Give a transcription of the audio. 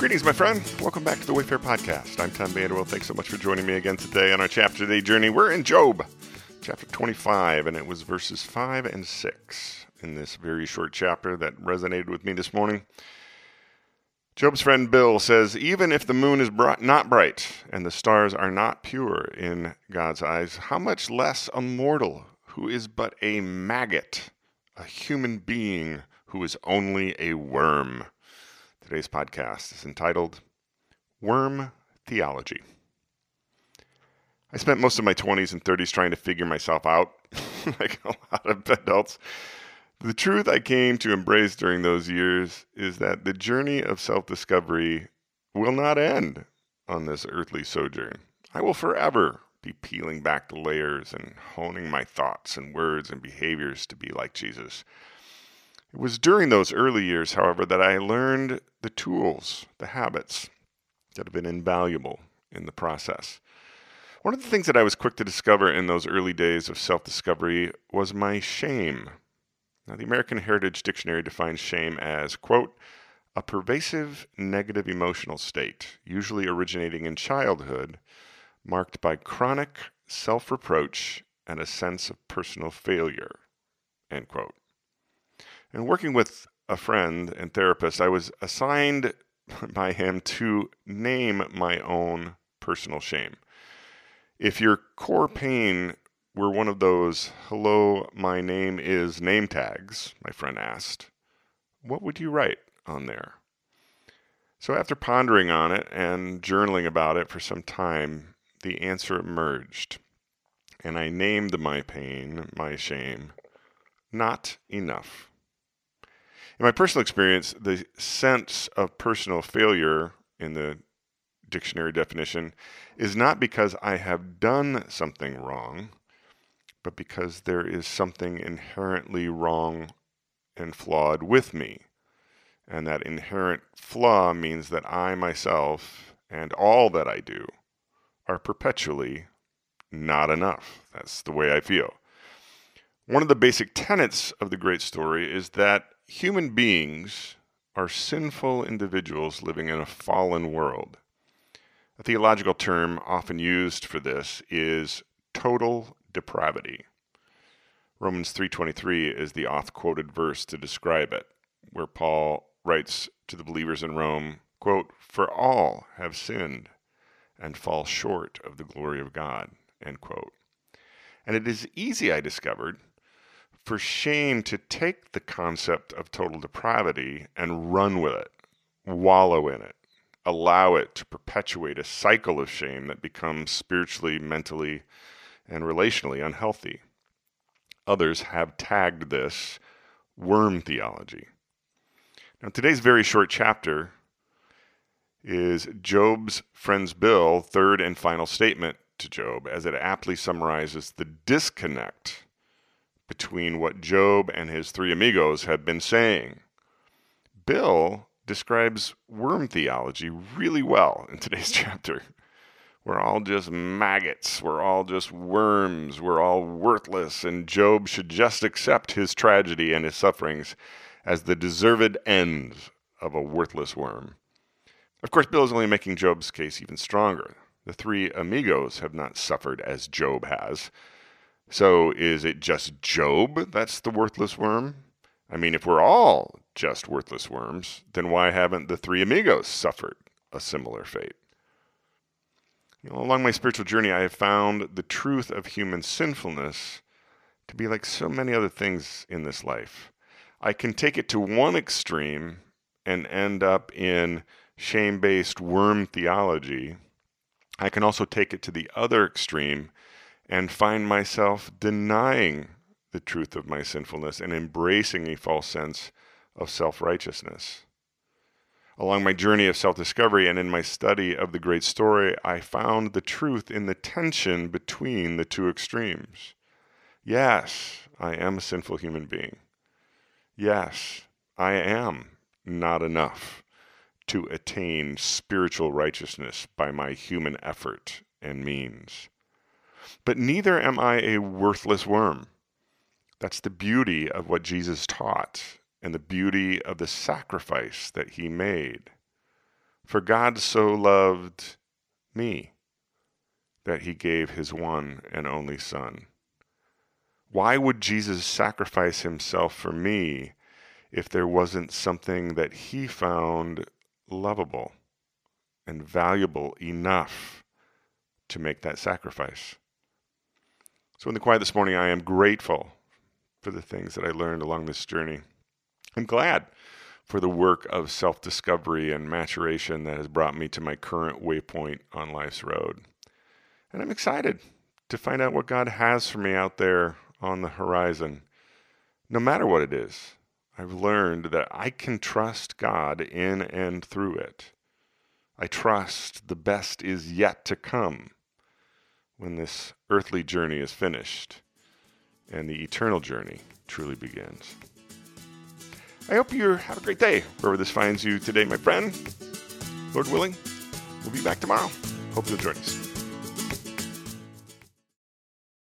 Greetings, my friend. Welcome back to the Wayfarer Podcast. I'm Tom Vander Well. Thanks so much for joining me again today on our chapter day journey. We're in Job, chapter 25, and it was verses 5 and 6 in this very short chapter that resonated with me this morning. Job's friend Bill says, Even if the moon is not bright and the stars are not pure in God's eyes, how much less a mortal who is but a maggot, a human being who is only a worm? Today's podcast is entitled Worm Theology. I spent most of my 20s and 30s trying to figure myself out, like a lot of adults. The truth I came to embrace during those years is that the journey of self discovery will not end on this earthly sojourn. I will forever be peeling back the layers and honing my thoughts and words and behaviors to be like Jesus. It was during those early years, however, that I learned the tools, the habits that have been invaluable in the process. One of the things that I was quick to discover in those early days of self discovery was my shame. Now, the American Heritage Dictionary defines shame as, quote, a pervasive negative emotional state, usually originating in childhood, marked by chronic self reproach and a sense of personal failure, end quote. And working with a friend and therapist, I was assigned by him to name my own personal shame. If your core mm-hmm. pain were one of those, hello, my name is name tags, my friend asked, what would you write on there? So after pondering on it and journaling about it for some time, the answer emerged. And I named my pain, my shame, not enough. In my personal experience, the sense of personal failure in the dictionary definition is not because I have done something wrong, but because there is something inherently wrong and flawed with me. And that inherent flaw means that I myself and all that I do are perpetually not enough. That's the way I feel. One of the basic tenets of the great story is that human beings are sinful individuals living in a fallen world. A theological term often used for this is total depravity. Romans 3:23 is the oft-quoted verse to describe it, where Paul writes to the believers in Rome, quote, "For all have sinned and fall short of the glory of God." End quote. And it is easy, I discovered, for shame to take the concept of total depravity and run with it, wallow in it, allow it to perpetuate a cycle of shame that becomes spiritually, mentally, and relationally unhealthy. Others have tagged this worm theology. Now, today's very short chapter is Job's friend's Bill, third and final statement to Job, as it aptly summarizes the disconnect between what Job and his three amigos had been saying. Bill describes worm theology really well in today's chapter. We're all just maggots. We're all just worms. We're all worthless. And Job should just accept his tragedy and his sufferings as the deserved end of a worthless worm. Of course, Bill is only making Job's case even stronger. The three amigos have not suffered as Job has. So is it just Job that's the worthless worm? I mean, if we're all just worthless worms, then why haven't the three amigos suffered a similar fate? You know, along my spiritual journey, I have found the truth of human sinfulness to be like so many other things in this life. I can take it to one extreme and end up in shame based worm theology. I can also take it to the other extreme and find myself denying the truth of my sinfulness and embracing a false sense of self righteousness. Along my journey of self discovery and in my study of the great story, I found the truth in the tension between the two extremes. Yes, I am a sinful human being. Yes, I am not enough to attain spiritual righteousness by my human effort and means. But neither am I a worthless worm. That's the beauty of what Jesus taught and the beauty of the sacrifice that he made. For God so loved me that he gave his one and only Son. Why would Jesus sacrifice himself for me if there wasn't something that he found lovable and valuable enough to make that sacrifice? So, in the quiet this morning, I am grateful for the things that I learned along this journey. I'm glad for the work of self discovery and maturation that has brought me to my current waypoint on life's road. And I'm excited to find out what God has for me out there on the horizon. No matter what it is, I've learned that I can trust God in and through it. I trust the best is yet to come when this earthly journey is finished and the eternal journey truly begins. I hope you have a great day wherever this finds you today, my friend. Lord willing, we'll be back tomorrow. Hope you'll join us.